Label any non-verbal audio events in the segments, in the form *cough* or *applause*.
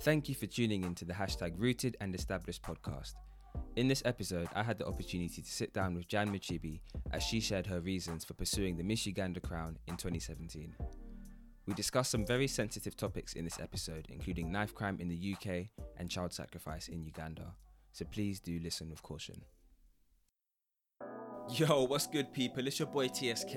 Thank you for tuning in to the hashtag Rooted and Established podcast. In this episode, I had the opportunity to sit down with Jan Machibi as she shared her reasons for pursuing the Miss Uganda crown in 2017. We discussed some very sensitive topics in this episode, including knife crime in the UK and child sacrifice in Uganda. So please do listen with caution. Yo, what's good, people? It's your boy TSK,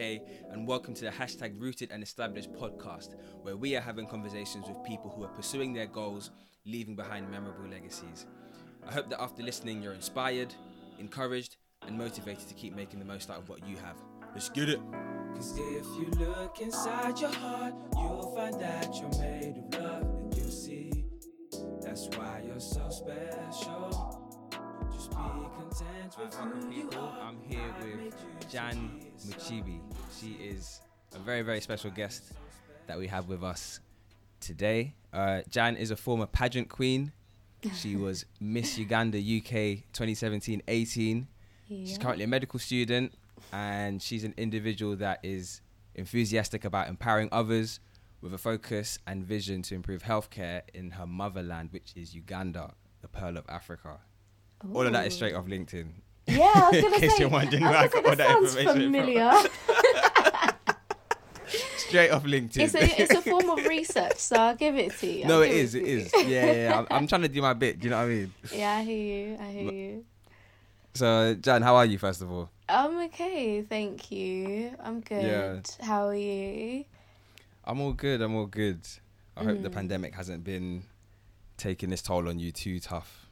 and welcome to the hashtag Rooted and Established podcast, where we are having conversations with people who are pursuing their goals, leaving behind memorable legacies. I hope that after listening, you're inspired, encouraged, and motivated to keep making the most out of what you have. Let's get it. Cause if you look inside your heart, you'll find that you're made of love, and you see that's why you're so special. Just be content with Welcome, who you people. are. I'm here with Jan Muchibi. She is a very, very special guest that we have with us today. Uh, Jan is a former pageant queen. She *laughs* was Miss Uganda UK 2017-18. She's currently a medical student, and she's an individual that is enthusiastic about empowering others with a focus and vision to improve healthcare in her motherland, which is Uganda, the pearl of Africa. All of that is straight off LinkedIn. Yeah, I was *laughs* In gonna case say. you're wondering where I got all that sounds familiar. *laughs* Straight off LinkedIn. it's a it's a form of research, so I'll give it to you. no, I'll it give is. It to you. is. Yeah, yeah. yeah. I'm, I'm trying to do my bit. Do you know what I mean? *laughs* Yeah, I hear you. I hear you. So, Jan, how are you? First of all, I'm okay, thank you. I'm good. Yeah. How are you? I'm all good. I'm all good. I hope the Mm. pandemic hasn't been taking this toll on you too tough.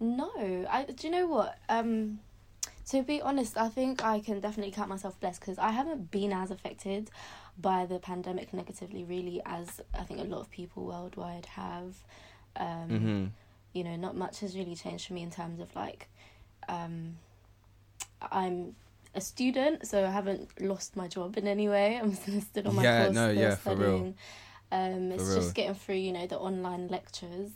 No, I. Do you know what? Um, to be honest, I think I can definitely count myself blessed because I haven't been as affected by the pandemic negatively, really, as I think a lot of people worldwide have. Um, hmm you know, not much has really changed for me in terms of like, um, I'm a student, so I haven't lost my job in any way. I'm *laughs* still on my Yeah, course, no, still yeah, for real. studying. Um, it's For just real. getting through, you know, the online lectures.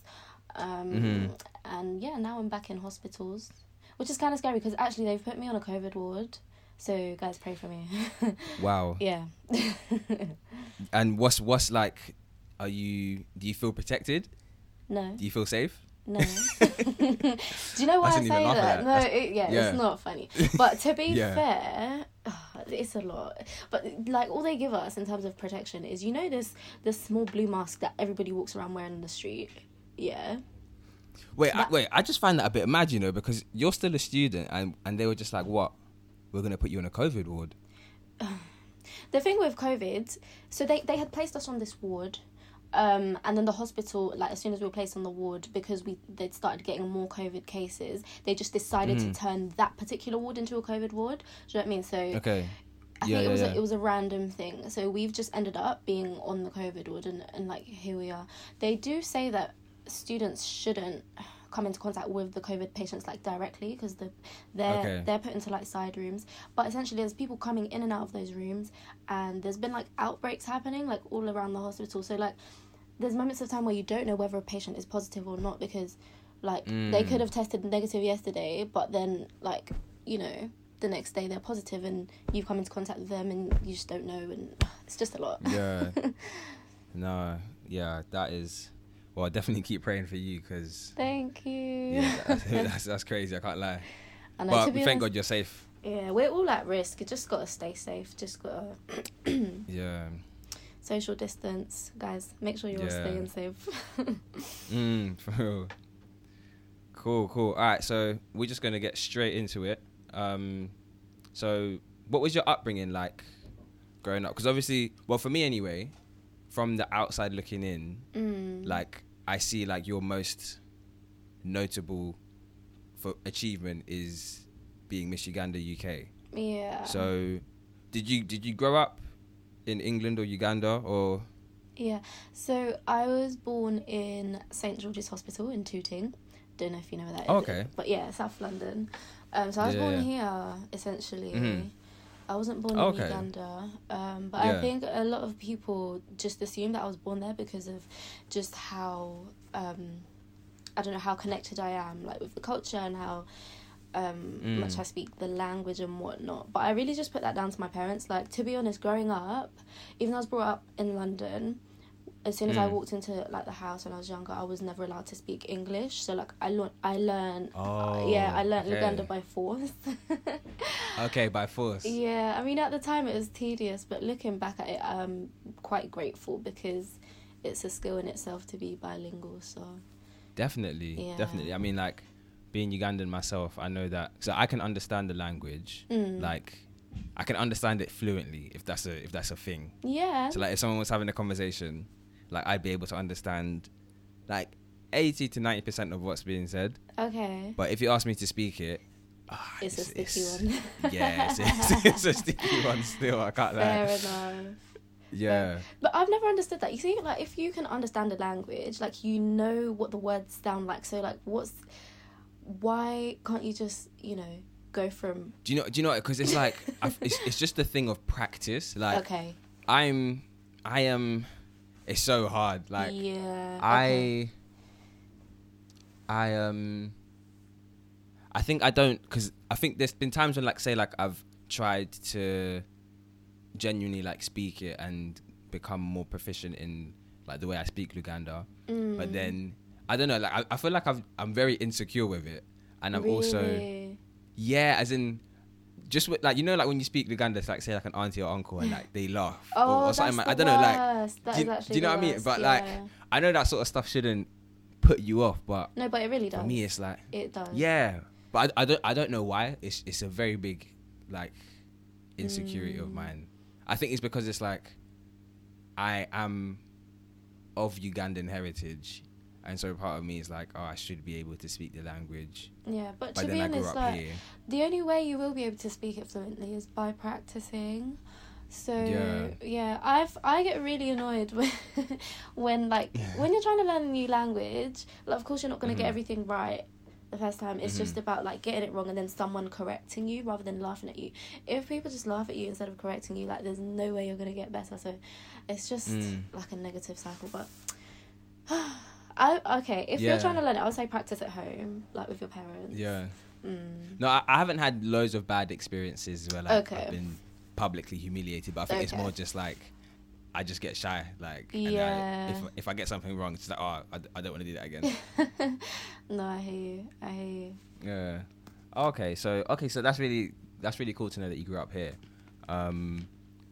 Um, Mhm. And yeah, now I'm back in hospitals, which is kind of scary because actually they've put me on a COVID ward. So guys, pray for me. *laughs* Wow. yeah. *laughs* And what's what's like? Are you? Do you feel protected? no. Do you feel safe? No. *laughs* Do you know why I, shouldn't say that? that. No, it, yeah, yeah. it's not funny. But to be Yeah. fair, it's a lot. But like all they give us in terms of protection is you know this this small blue mask that everybody walks around wearing in the street. Yeah. Wait, I, wait. I just find that a bit mad, you know, because you're still a student, and and they were just like, "What? We're gonna put you in a COVID ward." *sighs* The thing with COVID, so they, they had placed us on this ward, um, and then the hospital, like as soon as we were placed on the ward, because we they'd started getting more COVID cases, they just decided Mhm. to turn that particular ward into a COVID ward. Do you know what I mean? So Okay. I Yeah, think it yeah, was yeah. A, it was a random thing. So we've just ended up being on the COVID ward, and, and like here we are. They do say that students shouldn't come into contact with the COVID patients like directly because the they're Okay. they're put into like side rooms. But essentially, there's people coming in and out of those rooms, and there's been like outbreaks happening like all around the hospital. So like, there's moments of time where you don't know whether a patient is positive or not because, like, they Mm. could have tested negative yesterday, but then like you know the next day they're positive and you've come into contact with them and you just don't know and *sighs* it's just a lot. Yeah. *laughs* no. Yeah. That is. Well, I definitely keep praying for you because Thank you. yeah, *laughs* that's, *laughs* that's that's crazy. I can't lie. I know, But thank honest, God you're safe. Yeah, we're all at risk. You just gotta stay safe. Just gotta *clears throat* Yeah. social distance, guys. Make sure you're all Yeah. staying safe. *laughs* Mm, for real. Cool, cool. All right, so we're just gonna get straight into it. Um, so what was your upbringing like growing up? Because obviously, well, for me anyway, from the outside looking in, mm. like I see like your most notable for achievement is being Miss Uganda UK. yeah. So, did you did you grow up in England or Uganda or? Yeah, so I was born in St George's Hospital in Tooting. Don't know if you know where that is. Oh, okay. But yeah, South London. Um, so I was Yeah, born here essentially. Mhm. I wasn't born Oh, in. Uganda, um, but Yeah. I think a lot of people just assume that I was born there because of just how um, I don't know how connected I am, like with the culture and how um, Mm. much I speak the language and whatnot. But I really just put that down to my parents. Like to be honest, growing up, even though I was brought up in London, as soon as I Mm. walked into like the house when I was younger, I was never allowed to speak English. So like I learned, I learned, Oh, yeah, I learned okay. Luganda by force. *laughs* Okay, by force. yeah, I mean at the time it was tedious, but looking back at it, I'm quite grateful because it's a skill in itself to be bilingual. So Definitely, Yeah. definitely. I mean, like being Ugandan myself, I know that. So I can understand the language. Mm. Like, I can understand it fluently if that's a if that's a thing. yeah, So like, if someone was having a conversation, like I'd be able to understand, like eighty to ninety percent of what's being said. okay, But if you ask me to speak it, ah, it's, a sticky it's- one. *laughs* Yeah, it's, it's, *laughs* it's a sticky one still. I can't Fair lie. enough. Yeah. But I've never understood that. You see, like if you can understand a language, like you know what the words sound like. So like, what's why can't you just you know go from Do you know? Do you know? Because it's like *laughs* it's it's just the thing of practice. Like okay, I'm, I am. It's so hard. Like yeah, I, okay. I um, I think I don't because I think there's been times when like say like I've tried to genuinely like speak it and become more proficient in like the way I speak Luganda, Mm. but then I don't know. Like I, I feel like I've, I'm very insecure with it, and I'm also yeah, as in. Just with, like you know, like when you speak Luganda, it's like say like an auntie or uncle, and like they laugh oh, or, or something. like, I don't know, like. Do you- do you know what I mean? worst, But, like. I know that sort of stuff shouldn't put you off, but no, but it really does. for me, it's like it does. yeah, but I, I don't I don't know why. It's it's a very big like insecurity of Mm. mine. I think it's because it's like I am of Ugandan heritage, and so part of me is like, oh, I should be able to speak the language. Yeah, but But to be honest, like here. the only way you will be able to speak it fluently is by practicing. So Yeah. yeah, I've I get really annoyed when *laughs* when like when you're trying to learn a new language. Like, of course, you're not going to Mhm. get everything right the first time. It's just Mhm. about like getting it wrong and then someone correcting you rather than laughing at you. If people just laugh at you instead of correcting you, like there's no way you're going to get better. So it's just Mm. like a negative cycle. But *sighs* *sighs* I okay, if Yeah. you're trying to learn it, I would say practice at home, like with your parents. Yeah. Mm. No, I, I haven't had loads of bad experiences where like Okay. I've been publicly humiliated, but I think it's more just like I just get shy. Like, and I, Yeah. if if I get something wrong, it's like, oh, I, I don't want to do that again. *laughs* no, I hear you. I hear you. yeah. Okay, so okay, so that's really that's really cool to know that you grew up here. Um,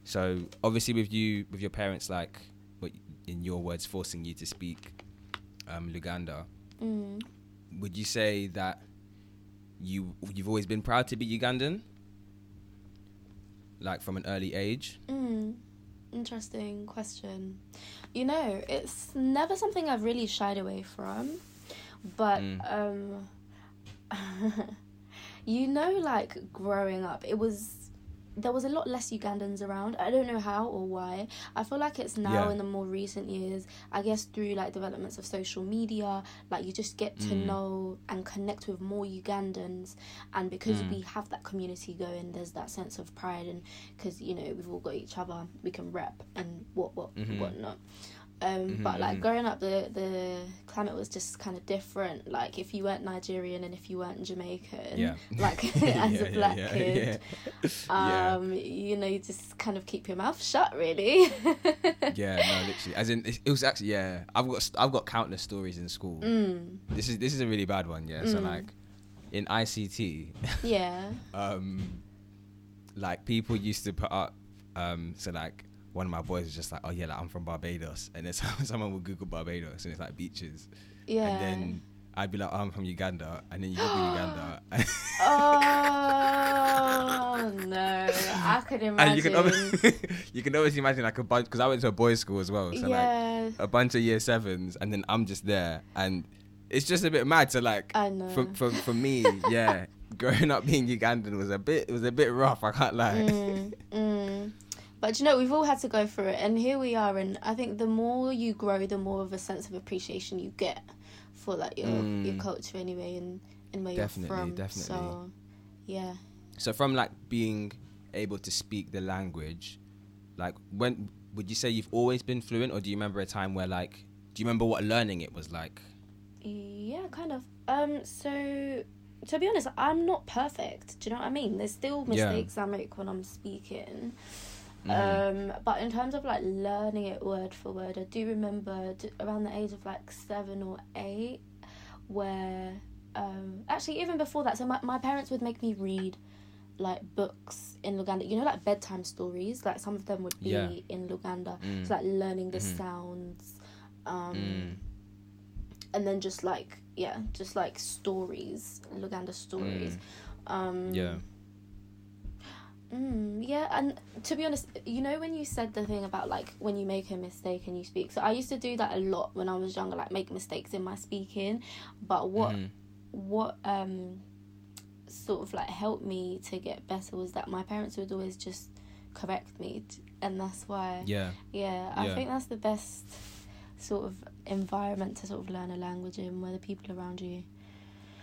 so obviously with you with your parents like, what in your words, forcing you to speak um, Luganda. Mm. Would you say that you you've always been proud to be Ugandan? Like from an early age. Mm. Interesting question. You know, it's never something I've really shied away from, but Mm. um, *laughs* you know, like growing up, it was there was a lot less Ugandans around. I don't know how or why. I feel like it's now Yeah. in the more recent years. I guess through like developments of social media, like you just get to Mm. know and connect with more Ugandans, and because Mm. we have that community going, there's that sense of pride, and because you know we've all got each other, we can rep and what what Mhm. whatnot. Um, Mhm, but like mhm. growing up, the the climate was just kind of different. Like if you weren't Nigerian and if you weren't Jamaican, Yeah. *laughs* like *laughs* *laughs* as Yeah, a black yeah, kid, um, you know, you just kind of keep your mouth shut, really. yeah, no, literally. As in, it, it was actually yeah. I've got I've got countless stories in school. Mm, This is this is a really bad one. Yeah. So Mm. like, in ICT, yeah. um, like people used to put up, um, so like one of my boys is just like, oh yeah, like I'm from Barbados, and then *laughs* some- someone would Google Barbados, and it's like beaches, Yeah. and then I'd be like, oh, I'm from Uganda, and then you Google Uganda, *gasps* *laughs* oh no, I could imagine. and you can *laughs* you can obviously imagine like a bunch because I went to a boys' school as well, so like a bunch of year sevens, and then I'm just there, and it's just a bit mad. So like, I know. for for for me, yeah, growing up being Ugandan was a bit it was a bit rough. I can't lie. mm, mm. But you know, we've all had to go through it, and here we are. And I think the more you grow, the more of a sense of appreciation you get for like your Mm. your culture anyway, and and where Definitely, you're from. definitely. So, yeah. So from like being able to speak the language, like when would you say you've always been fluent, or do you remember a time where like do you remember what learning it was like? Yeah, kind of. Um, so to be honest, I'm not perfect. Do you know what I mean? There's still Yeah. mistakes I make when I'm speaking. Mhm. Um, but in terms of like learning it word for word, I do remember d- around the age of like seven or eight, where um, actually even before that, so my, my parents would make me read like books in Luganda. You know, like bedtime stories. Like some of them would be Yeah. in Luganda. Mm. So like learning the Mhm. sounds, um, Mm. and then just like yeah, just like stories, Luganda stories. Um, Yeah. Mm, yeah, and to be honest, you know when you said the thing about like when you make a mistake and you speak. So I used to do that a lot when I was younger, like make mistakes in my speaking. But what Mhm. what um sort of like helped me to get better was that my parents would always just correct me, and that's why Yeah. yeah, I Yeah. think that's the best sort of environment to sort of learn a language in, where the people around you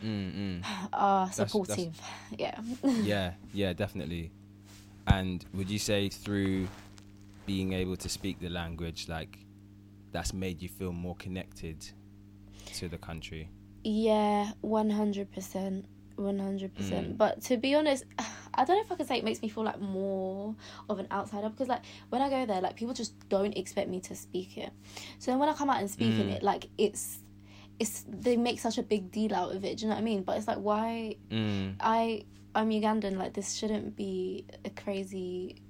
Mm, mm. *sighs* are that's- supportive. *laughs* Yeah. yeah, yeah, definitely. And would you say through being able to speak the language, like that's made you feel more connected to the country? Yeah, one hundred percent, one hundred Mm. percent. But to be honest, *sighs* I don't know if I could say it makes me feel like more of an outsider because like when I go there, like people just don't expect me to speak it. So then when I come out and speak in Mm. it, like it's it's they make such a big deal out of it. Do you know what I mean? But it's like why Mm. I I'm Ugandan. Like this shouldn't be a crazy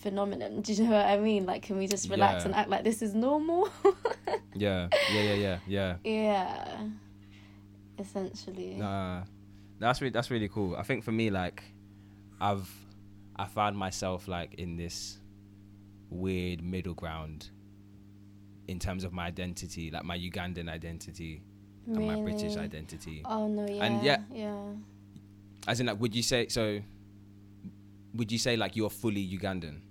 phenomenon. *laughs* Do you know what I mean? Like can we just relax Yeah. and act like this is normal? *laughs* Yeah, yeah, yeah, yeah, yeah. yeah. Essentially. Nah, that's really that's really cool. I think for me, like, I've I found myself like in this weird middle ground in terms of my identity, like my Ugandan identity and my British identity. Oh no, yeah, And yeah- yeah. As in, like, would you say so? Would you say like you're fully Ugandan?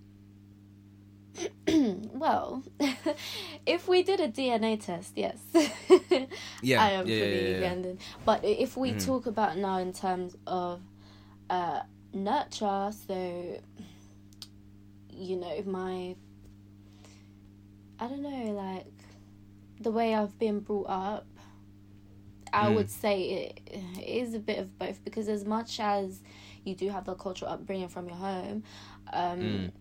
*clears throat* well, *laughs* if we did a DNA test, yes, Yeah, *laughs* I am yeah, fully yeah, yeah. Ugandan. But if we Mhm. talk about now in terms of uh, nurture, so you know my, I don't know, like the way I've been brought up. I Mm. would say it, it is a bit of both because as much as you do have the cultural upbringing from your home, um, Mm.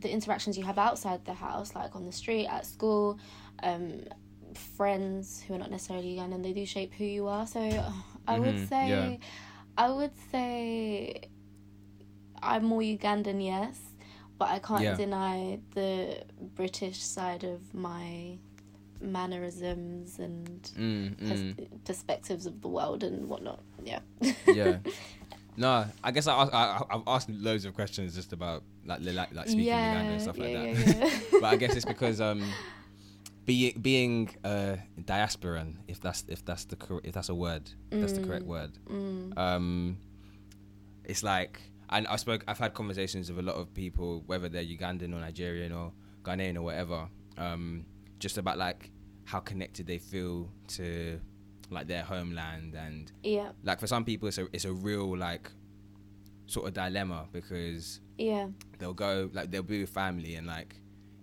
the interactions you have outside the house, like on the street, at school, um, friends who are not necessarily Ugandan, they do shape who you are. So I would Mhm, say, yeah. I would say, I'm more Ugandan, yes, but I can't Yeah. deny the British side of my mannerisms and Mm, pers- mm, perspectives of the world and whatnot. Yeah. yeah. *laughs* No, I guess I, ask, I I've asked loads of questions just about like like, like speaking Ugandan and stuff like yeah, that. yeah, yeah. *laughs* but I guess it's because um, being being uh, diasporan, if that's if that's the cor- if that's a word, if that's the correct Mm. word. Mm. Um, it's like and I spoke. I've had conversations with a lot of people, whether they're Ugandan or Nigerian or Ghanaian or whatever, um, just about like how connected they feel to like their homeland and yeah, like for some people it's a it's a real like sort of dilemma because yeah, they'll go like they'll be with family and like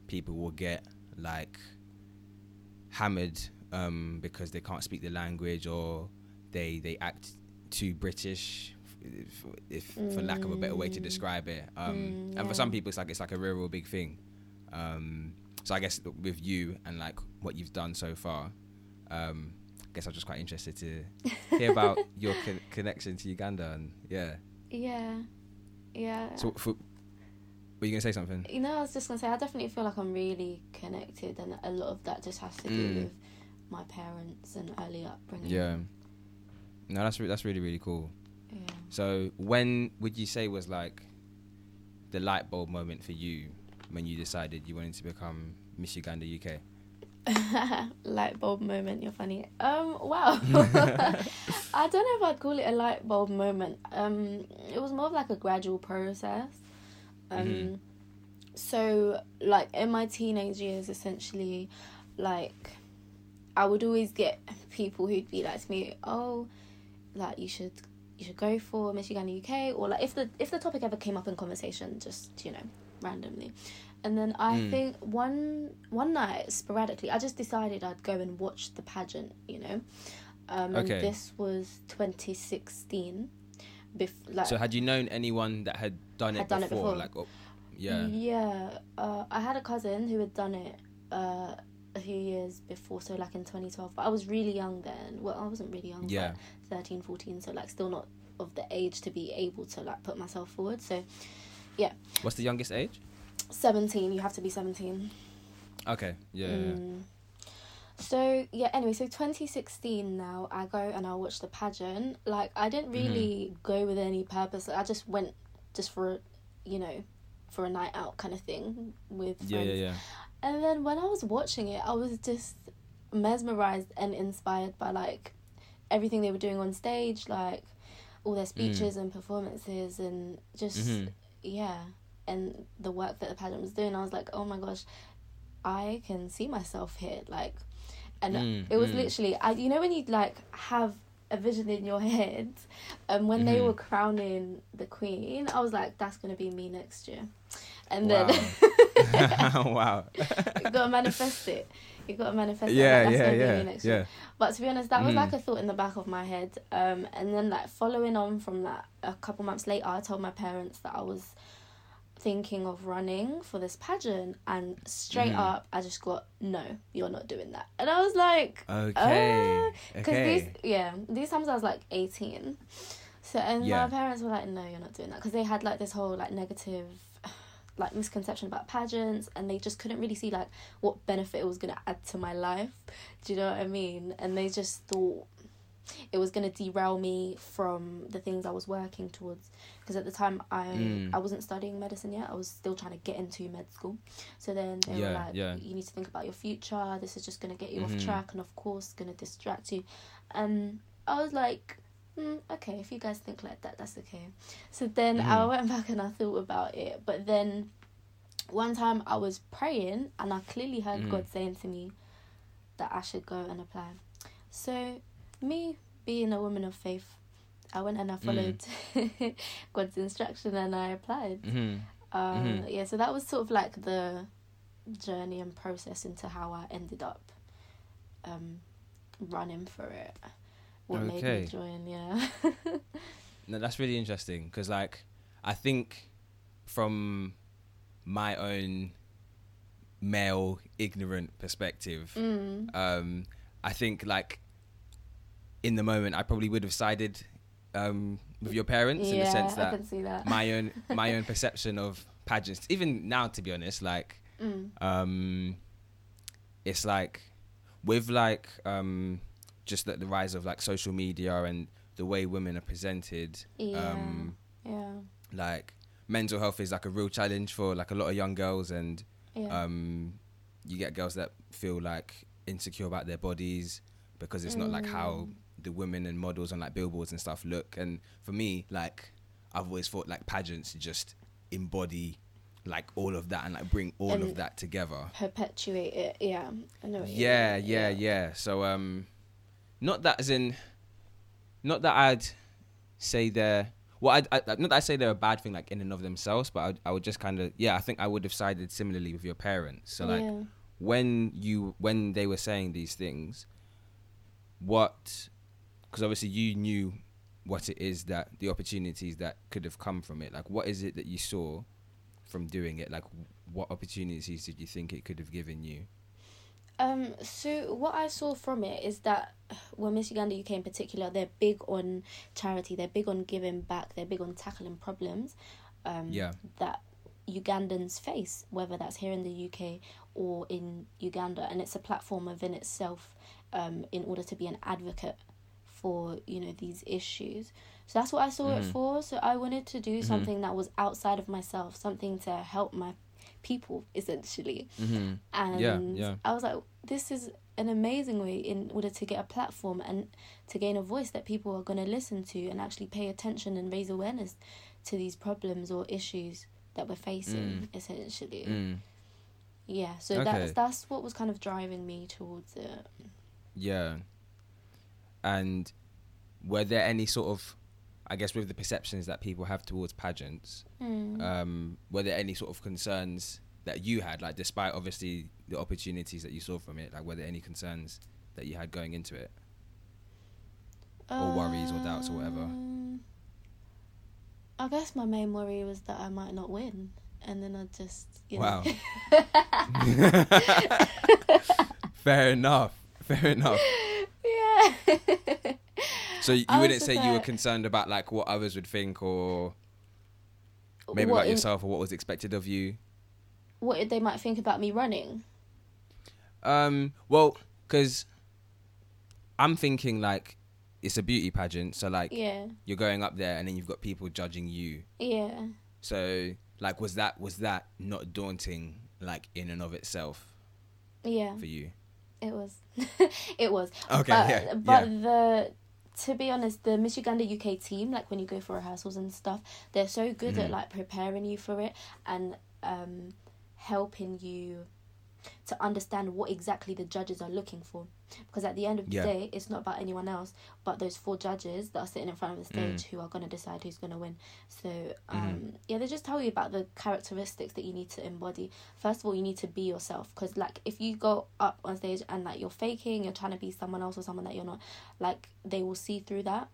people will get like hammered um because they can't speak the language or they they act too british if, if for lack of a better way to Mm. describe it. Um Mm, and for some people it's like it's like a real real big thing. Um so i guess with you and like what you've done so far um I guess i'm just quite interested to hear about *laughs* your con- connection to uganda and yeah yeah, yeah. so for, were you gonna say something You know, I was just gonna say, I definitely feel like I'm really connected, and a lot of that just has to do Mm. with my parents and early upbringing. Yeah. No, that's re- that's really really cool. Yeah. So when would you say was like the light bulb moment for you when you decided you wanted to become Miss Uganda UK? light bulb moment. You're funny. Um. Wow. *laughs* I don't know if I'd call it a light bulb moment. Um. It was more of like a gradual process. Um. Mhm. So like in my teenage years, essentially, like I would always get people who'd be like to me, "Oh, like you should." You should go for Miss Uganda UK, or like if the if the topic ever came up in conversation, just you know, randomly, and then I Mm. think one one night sporadically, I just decided I'd go and watch the pageant. You know, um, Okay. and this was 2016. Bef- like so had you known anyone that had done it Had done it before? before. Like, oh, Yeah. Yeah. Uh, I had a cousin who had done it uh, a few years before, so like in 2012. But I was really young then. Well, I wasn't really young. Yeah. But 13, 14, so like still not of the age to be able to like put myself forward. So What's the youngest age? 17, you have to be 17. Okay. Yeah. yeah, yeah. Mm. So yeah, anyway, so 2016 now I go and I watch the pageant. Like I didn't Mm-hmm. really go with any purpose. I just went just for, you know, for a night out kind of thing with friends. Yeah. Yeah. Yeah. And then when I was watching it, I was just mesmerized and inspired by like everything they were doing on stage, like all their speeches and performances, and just Mhm. Yeah, and the work that the pageant was doing. I was like, oh my gosh, I can see myself here, like, and Mm, it was mm. literally, I you know when you'd like have a vision in your *laughs* head, and when they Mhm. were crowning the queen, I was like, that's gonna be me next year, and Wow. then. wow. *laughs* *laughs* gotta manifest it. You gotta manifest it. Yeah. like, that's Yeah. Yeah. Yeah. year. But to be honest, that was Mhm. like a thought in the back of my head. Um, and then like following on from that, a couple months later, I told my parents that I was thinking of running for this pageant, and straight Mhm. up, I just got no, you're not doing that. And I was like, Okay. because okay. these yeah these times I was like eighteen, so and Yeah. my parents were like, no, you're not doing that because they had like this whole like negative. Like misconception about pageants, and they just couldn't really see like what benefit it was gonna add to my life. Do you know what I mean? And they just thought it was gonna derail me from the things I was working towards. Because at the time I Mm. I wasn't studying medicine yet. I was still trying to get into med school. So then they Yeah, were like, yeah. you need to think about your future. This is just gonna get you Mhm. off track, and of course gonna distract you. And I was like. Mm, okay, if you guys think like that, that's okay. So then I Mhm. went back and I thought about it. But then one time I was praying and I clearly heard Mhm. God saying to me that I should go and apply. So, me being a woman of faith, I went and I followed *laughs* God's instruction and I applied. Mhm. Um, Mhm. Yeah, so that was sort of like the journey and process into how I ended up um, running for it. What made Okay. me join, yeah. *laughs* No, that's really interesting because, like, I think from my own male ignorant perspective, mm. um, I think like in the moment I probably would have sided um, with your parents in the sense that that. my own *laughs* my own perception of pageants, even now to be honest, like mm. um, it's like with like um, just the, the rise of like social media and the way women are presented. Yeah. Um, yeah. like mental health is like a real challenge for like a lot of young girls and Yeah. um, you get girls that feel like insecure about their bodies because it's not like how Mm. the women and models on like billboards and stuff look and for me like i've always thought like pageants just embody like all of that and like bring all of that together Perpetuate it. Yeah. I know you yeah yeah yeah so um not that as in not that i'd say they're well I, I not that i say they're a bad thing like in and of themselves but i, I would just kind of yeah i think i would have sided similarly with your parents. So like yeah. when you when they were saying these things what because obviously you knew what it is that the opportunities that could have come from it. Like what is it that you saw from doing it? Like what opportunities did you think it could have given you Um, so what I saw from it is that well, Miss Uganda UK in particular, they're big on charity. They're big on giving back. They're big on tackling problems. Um, Yeah. That Ugandans face, whether that's here in the UK or in Uganda, and it's a platform within itself, um, in order to be an advocate for you know these issues. So that's what I saw it Mhm. for. So I wanted to do Mhm. something that was outside of myself, something to help my people essentially mm-hmm. and Yeah, yeah. I was like, this is an amazing way in order to get a platform and to gain a voice that people are going to listen to and actually pay attention and raise awareness to these problems or issues that we're facing essentially. mm. Yeah, so Okay. that's that's what was kind of driving me towards it. yeah and were there any sort of i guess with the perceptions that people have towards pageants Mm. um, were there any sort of concerns that you had, like despite obviously the opportunities that you saw from it? Like, were there any concerns that you had going into it? or worries or doubts or whatever? Um, I guess my main worry was that I might not win, and then I'd just you know. Wow. *laughs* *laughs* Fair enough. Fair enough. yeah. *laughs* So you I wouldn't say you were concerned about like what others would think, or maybe what about in- yourself, or what was expected of you. what they might think about me running. Um, well, because I'm thinking like it's a beauty pageant, so like Yeah, you're going up there, and then you've got people judging you. yeah. So like, was that was that not daunting, like in and of itself Yeah, for you? it was. *laughs* it was. Okay, but, yeah, But yeah. the to be honest, the Miss Uganda UK team, like when you go for rehearsals and stuff, they're so good at Mhm. like preparing you for it and um helping you to understand what exactly the judges are looking for. Because at the end of the Yeah. day, it's not about anyone else but those four judges that are sitting in front of the Mm. stage who are going to decide who's going to win. So, Mm-hmm. um, yeah, they just tell you about the characteristics that you need to embody. First of all, you need to be yourself. Because, like, if you go up on stage and, like, you're faking, you're trying to be someone else or someone that you're not, like, they will see through that.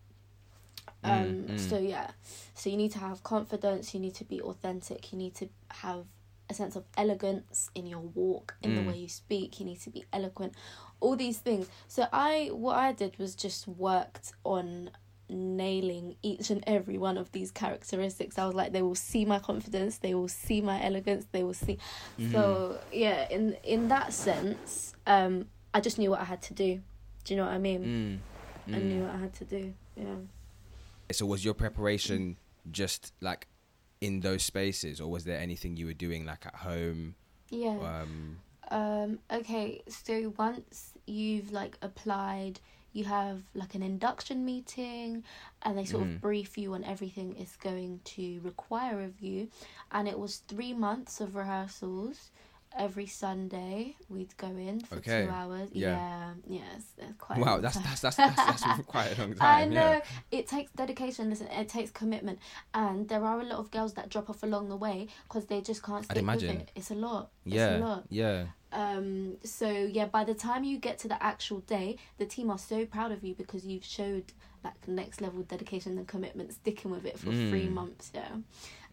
Um, Mm, mm. So, yeah. So, you need to have confidence, you need to be authentic, you need to have a sense of elegance in your walk, in Mm. the way you speak, you need to be eloquent, all these things. So I what I did was just worked on nailing each and every one of these characteristics. I was like they will see my confidence, they will see my elegance, they will see so yeah, in in that sense, um I just knew what I had to do. Do you know what I mean? Mm, I mm. knew what I had to do. Yeah. So was your preparation just like in those spaces, or was there anything you were doing like at home? Yeah. Um, Um, okay, so once you've like applied, you have like an induction meeting and they sort Mhm. of brief you on everything it's going to require of you. And it was three months of rehearsals. Every Sunday we'd go in for Okay, two hours. yeah. Yeah, yes, it's quite. a wow, that's, that's *laughs* that's that's that's quite a long time. I know Yeah. it takes dedication. Listen, it takes commitment, and there are a lot of girls that drop off along the way because they just can't I'd stick with imagine. it. It's a lot. It's Yeah. a lot. Yeah. Um, so yeah, by the time you get to the actual day, the team are so proud of you because you've showed like next level dedication and commitment, sticking with it for three Mm. months. Yeah,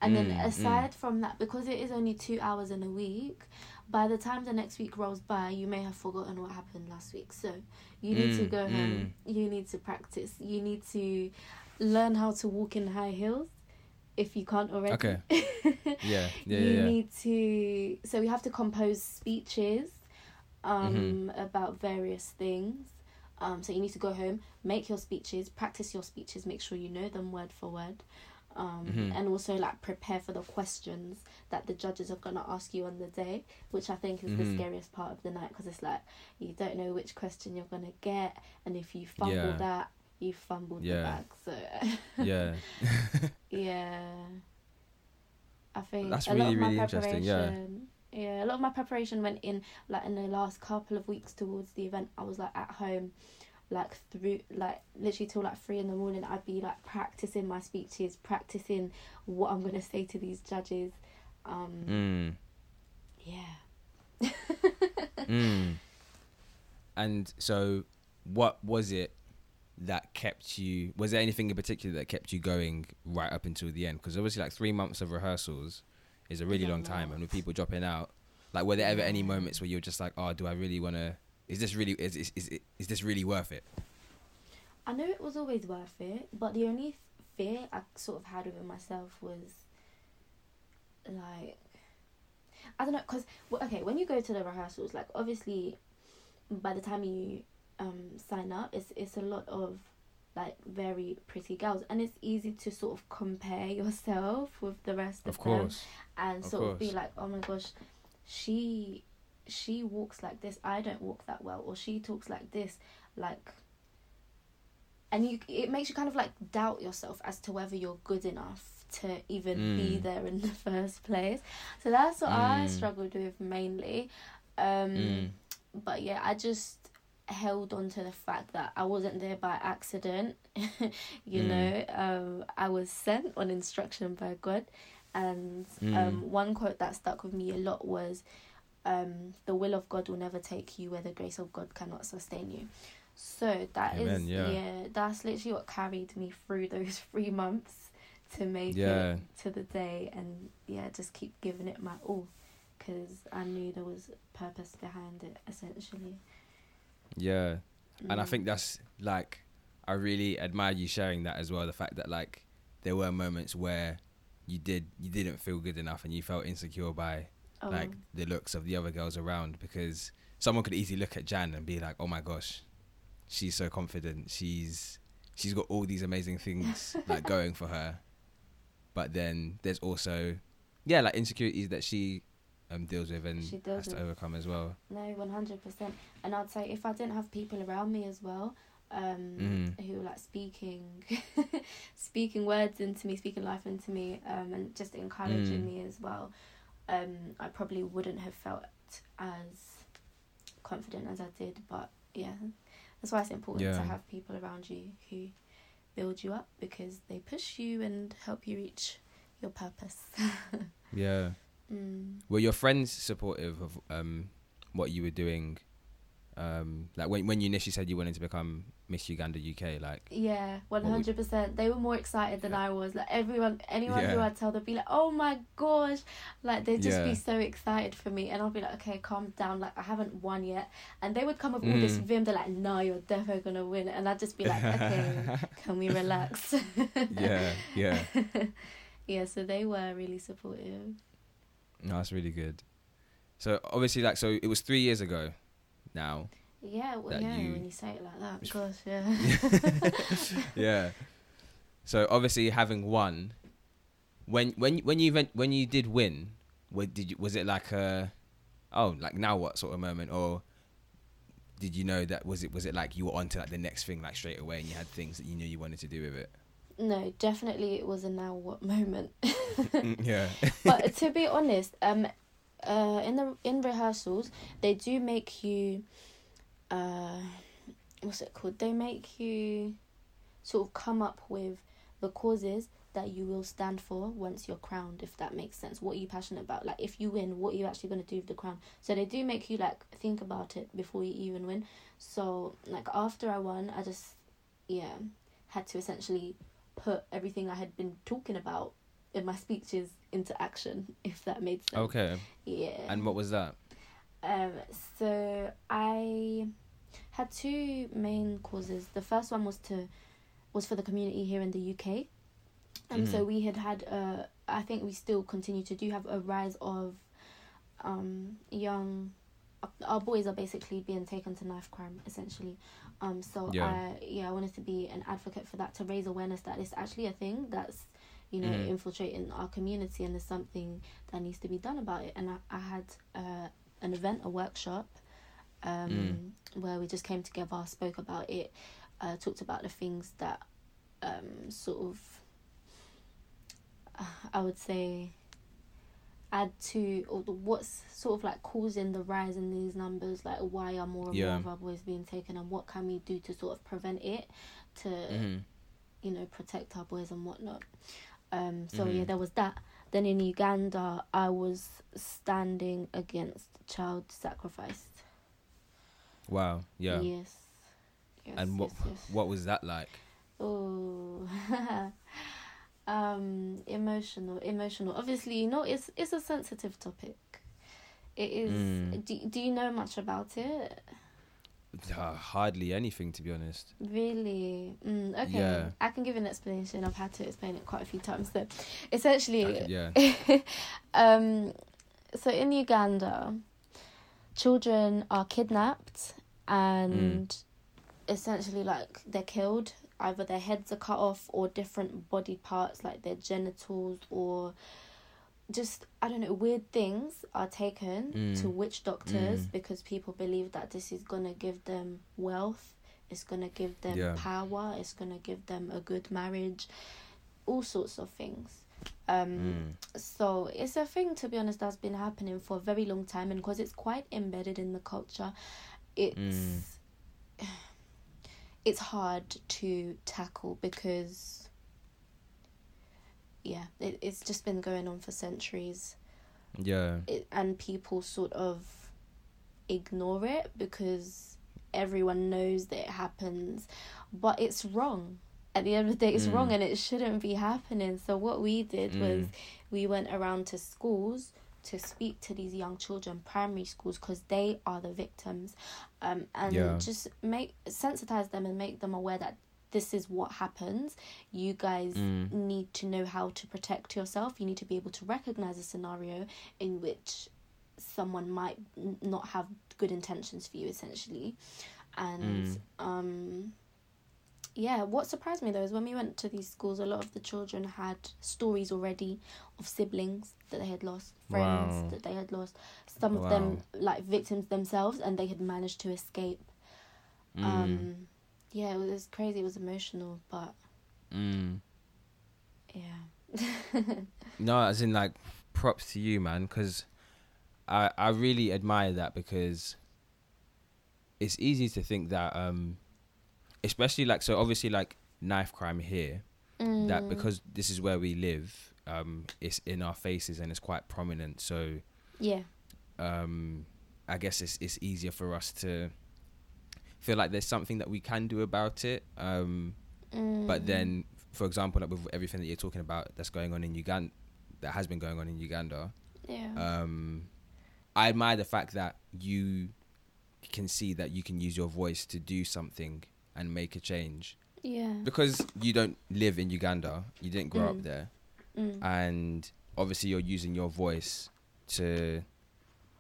and then Mm, mm. aside from that, because it is only two hours in a week, by the time the next week rolls by, you may have forgotten what happened last week. So you need to Mm, go home. You need to practice. You need to learn how to walk in high heels. If you can't already, Okay. *laughs* Yeah. Yeah. you yeah, yeah. need to so we have to compose speeches um Mm-hmm. about various things um so you need to go home make your speeches practice your speeches make sure you know them word for word um Mhm. and also like prepare for the questions that the judges are going to ask you on the day which i think is Mhm. the scariest part of the night because it's like you don't know which question you're going to get and if you fumble Yeah. that you fumbled the Yeah. bag so *laughs* yeah. *laughs* yeah. I think That's a lot really, of my really interesting, yeah. preparation. Yeah, a lot of my preparation went in like in the last couple of weeks towards the event. I was like at home, like through like literally till like three in the morning. I'd be like practicing my speeches, practicing what I'm gonna say to these judges. Um, Mm. yeah. *laughs* Mm. And so, what was it that kept you? Was there anything in particular that kept you going right up until the end? Because obviously, like three months of rehearsals is a really long time, and with people dropping out, like were there ever any moments where you're just like, oh, do I really want to? Is this really is is is, is this really worth it? I know it was always worth it, but the only fear I sort of had within myself was like I don't know, cause well, okay, when you go to the rehearsals, like obviously, by the time you um sign up, it's it's a lot of like very pretty girls, and it's easy to sort of compare *laughs* yourself with the rest of, Of them, course. and of sort of be like, oh my gosh, she she walks like this, I don't walk that well, or she talks like this, like and you it makes you kind of like doubt yourself as to whether you're good enough to even be Mm. there in *laughs* the first place so that's what i Mm. struggled with mainly um Mm. but yeah i just held on to the fact that i wasn't there by accident *laughs* you Mm. know um i was sent on instruction by god and Mm. um one quote that stuck with me a lot was um the will of god will never take you where the grace of god cannot sustain you so that is Amen, yeah. yeah that's literally what carried me through those *laughs* three months to make Yeah. it to the day and yeah just keep giving it my all because i knew there was purpose behind it essentially Yeah. And I Mm. think that's like I really admire you sharing that as well. The fact that like there were moments where you did you didn't feel good enough and you felt insecure by Oh, like the looks of the other girls around because someone could easily look at Jan and be like, "Oh my gosh, she's so confident. She's she's got all these amazing things *laughs* like going for her." But then there's also yeah, like insecurities that she um deals with and She has deals to overcome as well. no 100% and i'd say if i didn't have people around me as well um Mhm. who were like speaking *laughs* speaking words into me speaking life into me um and just encouraging Mm. me as well um i probably wouldn't have felt as confident as i did but yeah that's why it's important Yeah. to have people around you who build you up because they push you and help you reach your purpose *laughs* Yeah. Mm. Were your friends supportive of um what you were doing? Um, like when when you initially said you wanted to become Miss Uganda UK, like Yeah, one hundred percent. They were more excited than I was. Like everyone, anyone who I tell, they'd be like, "Oh my gosh!" Like they'd just be so excited for me, and I'll be like, "Okay, calm down. Like I haven't won yet." And they would come up with all this Mm. vim. They're like, "No, you're definitely gonna win," and I'd just be like, *laughs* "Okay, can we relax?" yeah, yeah. *laughs* yeah. So they were really supportive. No, that's really good. So obviously, like, so it was three years ago. Now, Yeah, well, yeah. you- When you say it like that, gosh, *laughs* yeah. *laughs* yeah. So obviously, having won, when when when you when you did win, what did you was it like a, oh, like now what sort of moment, or did you know that was it was it like you were on to like the next thing like straight away and you had things that you knew you wanted to do with it? No, definitely, it was a now what moment. Mm, *laughs* yeah. but *laughs* to be honest, um, uh, in the in rehearsals, they do make you, uh, what's it called? They make you, sort of come up with the causes that you will stand for once you're crowned. If that makes sense, what are you passionate about? Like, if you win, what are you actually gonna do with the crown? So they do make you like think about it before you even win. So like after I won, I just, yeah, had to essentially put everything I had been talking about in my speeches into action, *laughs* if that made sense. Okay. Yeah. And what was that? Um. So I had two main causes. The first one was to was for the community here in the UK. Um. So Mhm. we had had uh I think we still continue to do have a rise of um young our boys are basically being taken to knife crime essentially um so Yeah. i yeah i wanted to be an advocate for that to raise awareness that it's actually a thing that's you know Mhm. infiltrating our community and there's something that needs to be done about it and i, I had uh, an event a workshop um where we just came together spoke about it uh talked about the things that um sort of uh, i would say add to or the, what's sort of like causing the rise in these numbers like why are more and Yeah. more of our boys being taken and what can we do to sort of prevent it to Mhm. you know protect our boys and whatnot um so yeah Mhm. there was that then in uganda i was standing against child sacrifice Wow. Yeah. yes yes And what yes, yes. what was that like? Oh, *laughs* um, emotional, emotional. Obviously, you know, it's it's a sensitive topic. It is. Mm. Do Do you know much about it? Uh, hardly anything, to be honest. Really? Mm, okay. Yeah. I can give an explanation. I've had to explain it quite a few times. So, essentially, yeah. *laughs* um, so in Uganda, children are kidnapped and essentially like they're killed. Either their heads are cut off or different body parts like their genitals or just I don't know weird things are taken Mm. to witch doctors Mm. because people believe that this is gonna give them wealth. It's gonna give them Yeah. power. It's gonna give them a good marriage. All sorts of things. Um, Mm. so it's a thing to be honest that's been happening for a very long time and because it's quite embedded in the culture it's Mm. It's hard to tackle because yeah it, it's just been going on for centuries Yeah. it, and people sort of ignore it because everyone knows that it happens but it's wrong at the end of the day it's Mm. wrong and it shouldn't be happening so what we did was Mm. we went around to schools to speak to these young children primary schools because they are the victims um, and Yeah. just make sensitize them and make them aware that this is what happens you guys Mm. need to know how to protect yourself you need to be able to recognize a scenario in which someone might n- not have good intentions for you essentially and Mm. um yeah what surprised me though is when we went to these schools a lot of the children had stories already of siblings that they had lost friends Wow. that they had lost some of Wow. them like victims themselves and they had managed to escape Mm. um yeah it was crazy it was emotional but Mm. yeah *laughs* No, as in like props to you, man, because I I really admire that because it's easy to think that um, especially like so obviously like knife crime here that Mm, because this is where we live, um, it's in our faces and it's quite prominent. So yeah um, I guess it's it's easier for us to feel like there's something that we can do about it. Um, but Mm. then, for example, like with everything that you're talking about that's going on in Uganda, that has been going on in Uganda, yeah um, I admire the fact that you can see that you can use your voice to do something and make a change yeah because you don't live in Uganda, you didn't grow Mm. up there, mm. and obviously you're using your voice to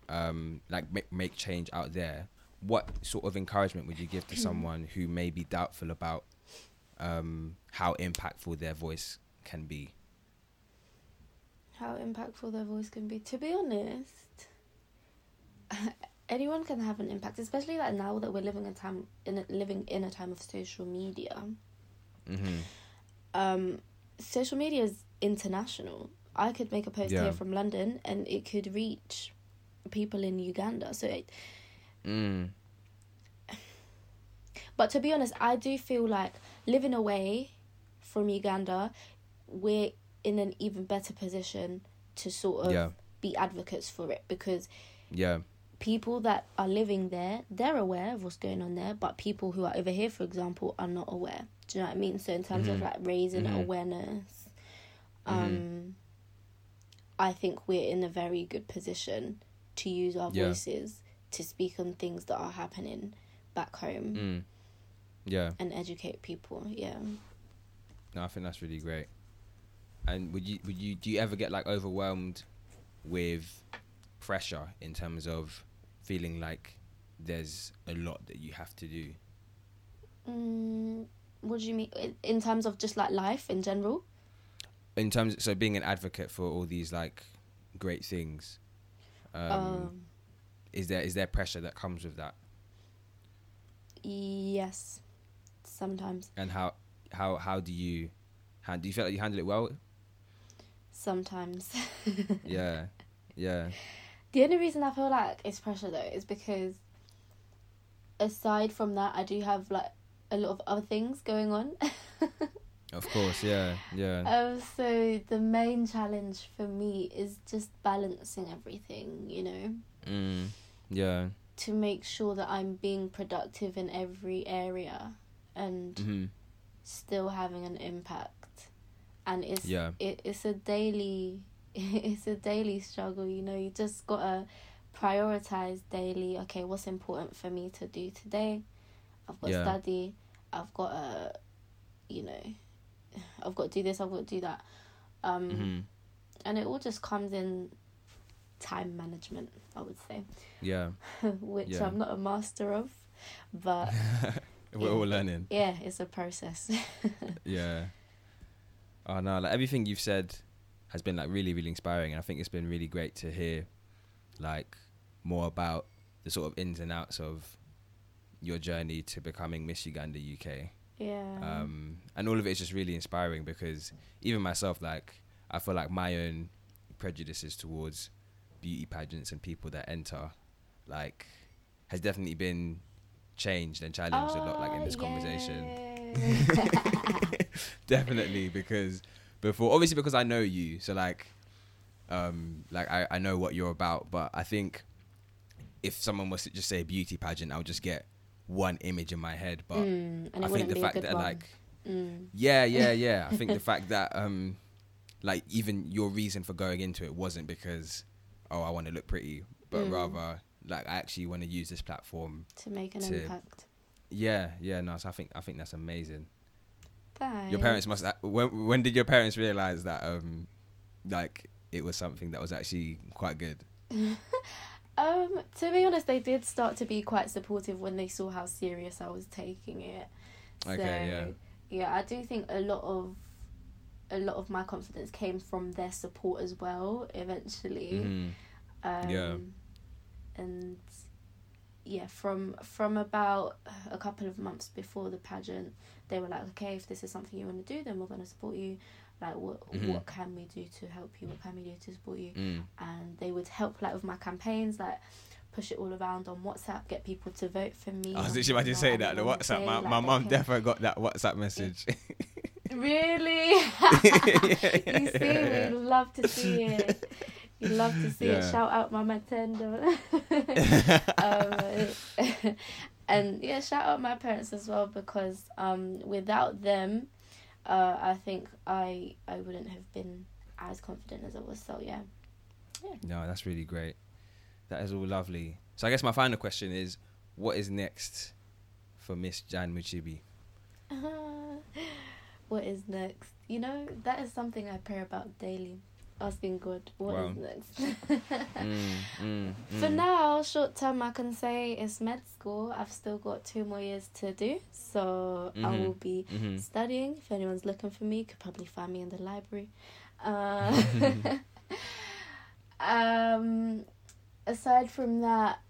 um, like make make change out there. What sort of encouragement would you give to someone who may be doubtful about um, how impactful their voice can be? how impactful their voice can be. To be honest, *laughs* anyone can have an impact, especially like now that we're living in time in a, living in a time of social media. Mm-hmm. Um, social media is international. I could make a post Yeah. here from London, and it could reach people in Uganda. So, it, Mm. *sighs* but to be honest, I do feel like living away from Uganda, we're in an even better position to sort of Yeah. be advocates for it because Yeah. People that are living there, they're aware of what's going on there, but people who are over here, for example, are not aware. Do you know what I mean? So in terms of Mhm. like raising Mhm. awareness, Mhm. um, I think we're in a very good position to use our Yeah. voices to speak on things that are happening back home Mm. Yeah. and educate people. Yeah. No, I think that's really great. And would you would you do you ever get like overwhelmed with pressure in terms of feeling like there's a lot that you have to do? Mm, what do you mean in- in terms of just like life in general? In terms so being an advocate for all these like great things. Um, um is there is there pressure that comes with that? yes, sometimes. And how how how do you how do you feel like you handle it well? Sometimes. *laughs* Yeah. Yeah. The only reason I feel like it's pressure though is because aside from that, I do have like a lot of other things going on. *laughs* Of course, yeah. Yeah. um, so the main challenge for me is just balancing everything, you know, Mm. Yeah. to make sure that I'm being productive in every area and Mhm. still having an impact. And it's Yeah. it, it's a daily *laughs* it's a daily struggle you know you just gotta prioritize daily okay what's important for me to do today i've got Yeah. study i've got a, you know *sighs* i've got to do this i've got to do that um Mhm. and it all just comes in time management i would say Yeah. *laughs* which Yeah. i'm not a master of but *laughs* We're Yeah. all learning. yeah it's a process Yeah. Oh no, like everything you've said has been like really, really inspiring and I think it's been really great to hear like more about the sort of ins and outs of your journey to becoming Miss Uganda UK. yeah Um and all of it is just really inspiring because even myself like I feel like my own prejudices towards beauty pageants and people that enter like has definitely been changed and challenged a lot like in this Oh, conversation. *laughs* definitely because before obviously because I know you so like um like I, I know what you're about but I think if someone was to just say beauty pageant I'll just get one image in my head but Mm, I think the fact that one. like Mm. Yeah, yeah, *laughs* yeah. I think the fact that um, like even your reason for going into it wasn't because oh I want to look pretty, but Mm. rather like I actually want to use this platform. To make an To- impact. Yeah, yeah. No, so I think I think that's amazing. Your parents must. When when did your parents realize that um, like it was something that was actually quite good? *laughs* Um, to be honest, they did start to be quite supportive when they saw how serious I was taking it. Okay, yeah. yeah, I do think a lot of a lot of my confidence came from their support as well. Eventually, Mhm. um, Yeah. and yeah, from from about a couple of months before the pageant, they were like, okay, if this is something you want to do, then we're going to support you. Like, what Mhm. what can we do to help you? What can we do to support you? Mm. and they would help like with my campaigns like push it all around on WhatsApp, get people to vote for me. I was literally about to say that the WhatsApp. say, My like, my mum can- definitely got that WhatsApp message. *laughs* Really? *laughs* you see, we love to see it. You love to see it. Shout out Mama Tendo. *laughs* um, and yeah, shout out my parents as well because um, without them, uh, I think I I wouldn't have been as confident as I was. So yeah. No, that's really great. That is all lovely. So I guess my final question is, what is next for Miss Jan Muchibi? *laughs* what is next? You know, that is something I pray about daily. Asking God, what is Wow. next? *laughs* Mm, mm, For mm. now, short term, I can say is med school. I've still got two more years to do, so I Mhm. will be Mhm. studying. If anyone's looking for me, could probably find me in the library. *laughs* Uh, *laughs* um, aside from that,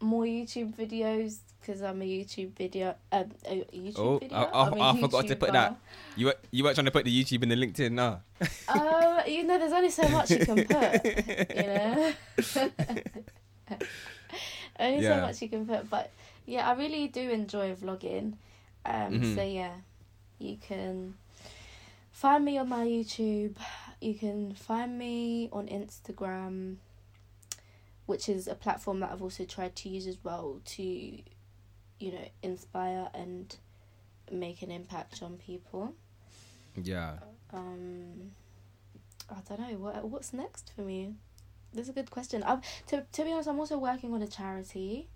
more YouTube videos because I'm a YouTube video. Um, a YouTube Oh, video. I- I- I'm a I forgot to put that. You were, you weren't trying to put the YouTube and the LinkedIn, no? Uh, you know, there's only so much you can put. You know. *laughs* only so much you can put, but yeah, I really do enjoy vlogging. Um, Mhm. so yeah, you can find me on my YouTube. You can find me on Instagram, which is a platform that I've also tried to use as well to, you know, inspire and make an impact on people. Yeah. Um, I don't know what what's next for me. That's a good question. I'm, to to be honest, I'm also working on a charity.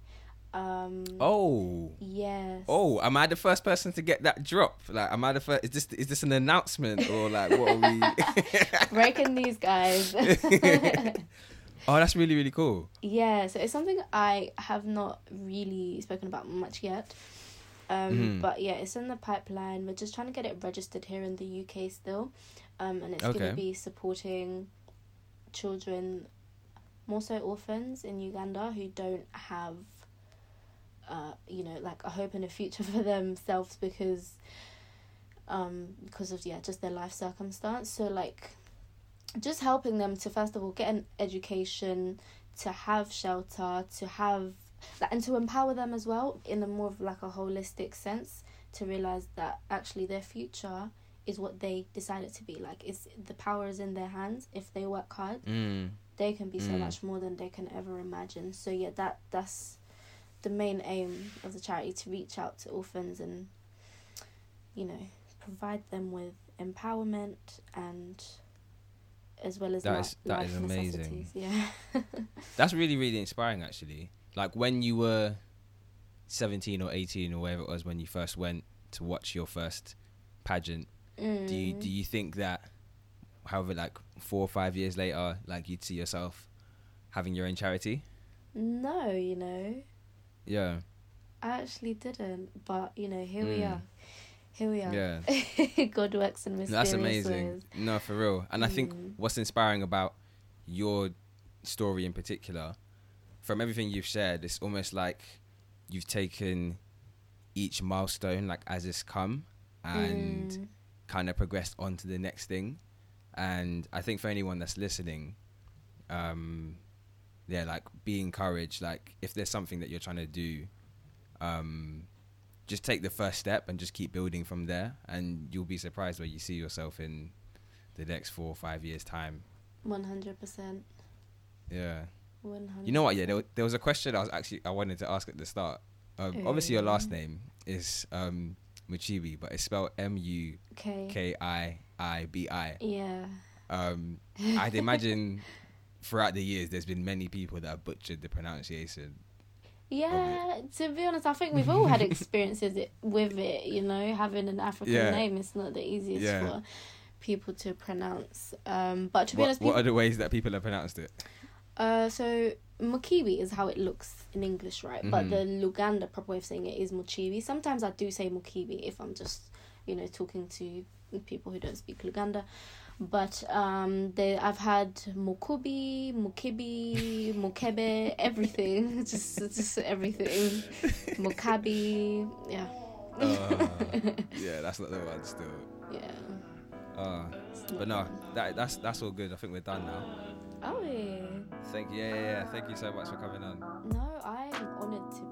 Um, Oh. yes. Oh, am I the first person to get that drop? Like, am I the first? Is this is this an announcement or like what are we? *laughs* breaking these guys. *laughs* *laughs* oh, that's really really cool. yeah, so it's something I have not really spoken about much yet. Um, Mhm. But yeah, it's in the pipeline. We're just trying to get it registered here in the UK still. Um, and it's Okay. going to be supporting children, more so orphans in Uganda who don't have, uh, you know, like a hope and a future *laughs* for themselves because, um, because of yeah, just their life circumstance. So like, just helping them to first of all get an education, to have shelter, to have and to empower them as well in a more of like a holistic sense to realize that actually their future is what they decide it to be like it's the power is in their hands if they work hard Mm. they can be so Mm. much more than they can ever imagine so yeah that that's the main aim of the charity to reach out to orphans and you know provide them with empowerment and as well as That li- that life is amazing. yeah *laughs* That's really really inspiring actually. Like when you were 17 or 18 or whatever it was when you first went to watch your first pageant, do you Mm. do you think that however like 4 or 5 years later like you'd see yourself having your own charity? no you know Yeah. I actually didn't, but you know, here we Mm. are. Here we are. Yeah. *laughs* God works in No, mysterious That's amazing. ways. No, for real. And I think Mm. what's inspiring about your story in particular, from everything you've shared, it's almost like you've taken each milestone like as it's come and Mm. kind of progressed on to the next thing. And I think for anyone that's listening, um, yeah, like be encouraged. Like if there's something that you're trying to do, um, just take the first step and just keep building from there, and you'll be surprised where you see yourself in the next four or five years' time. One hundred percent. Yeah. One hundred. You know what? Yeah, there, there was a question I was actually I wanted to ask at the start. Um, obviously, your last name is um, Mukibi, but it's spelled M U. K I I B I. Yeah. Um, I'd imagine *laughs* throughout the years there's been many people that have butchered the pronunciation. Yeah, to be honest, I think we've all had experiences it, with it. You know, having an African Yeah. name is not the easiest Yeah. for people to pronounce. Um, but to be What, honest, what are the ways that people have pronounced it? uh, so Mukibi is how it looks in English, right? But Mhm. the Luganda proper way of saying it is Muchibi. Sometimes I do say Mukibi if I'm just, you know, talking to people who don't speak Luganda. But um, they, I've had Mukubi, Mukibi, Mukebe, everything, *laughs* just just everything, Mukabi, yeah, Uh, *laughs* yeah, that's not the one still. yeah. Uh, but no, that that's that's all good. I think we're done now. Oh yeah. Thank you. Yeah, yeah, yeah. Thank you so much for coming on. No, I'm honored to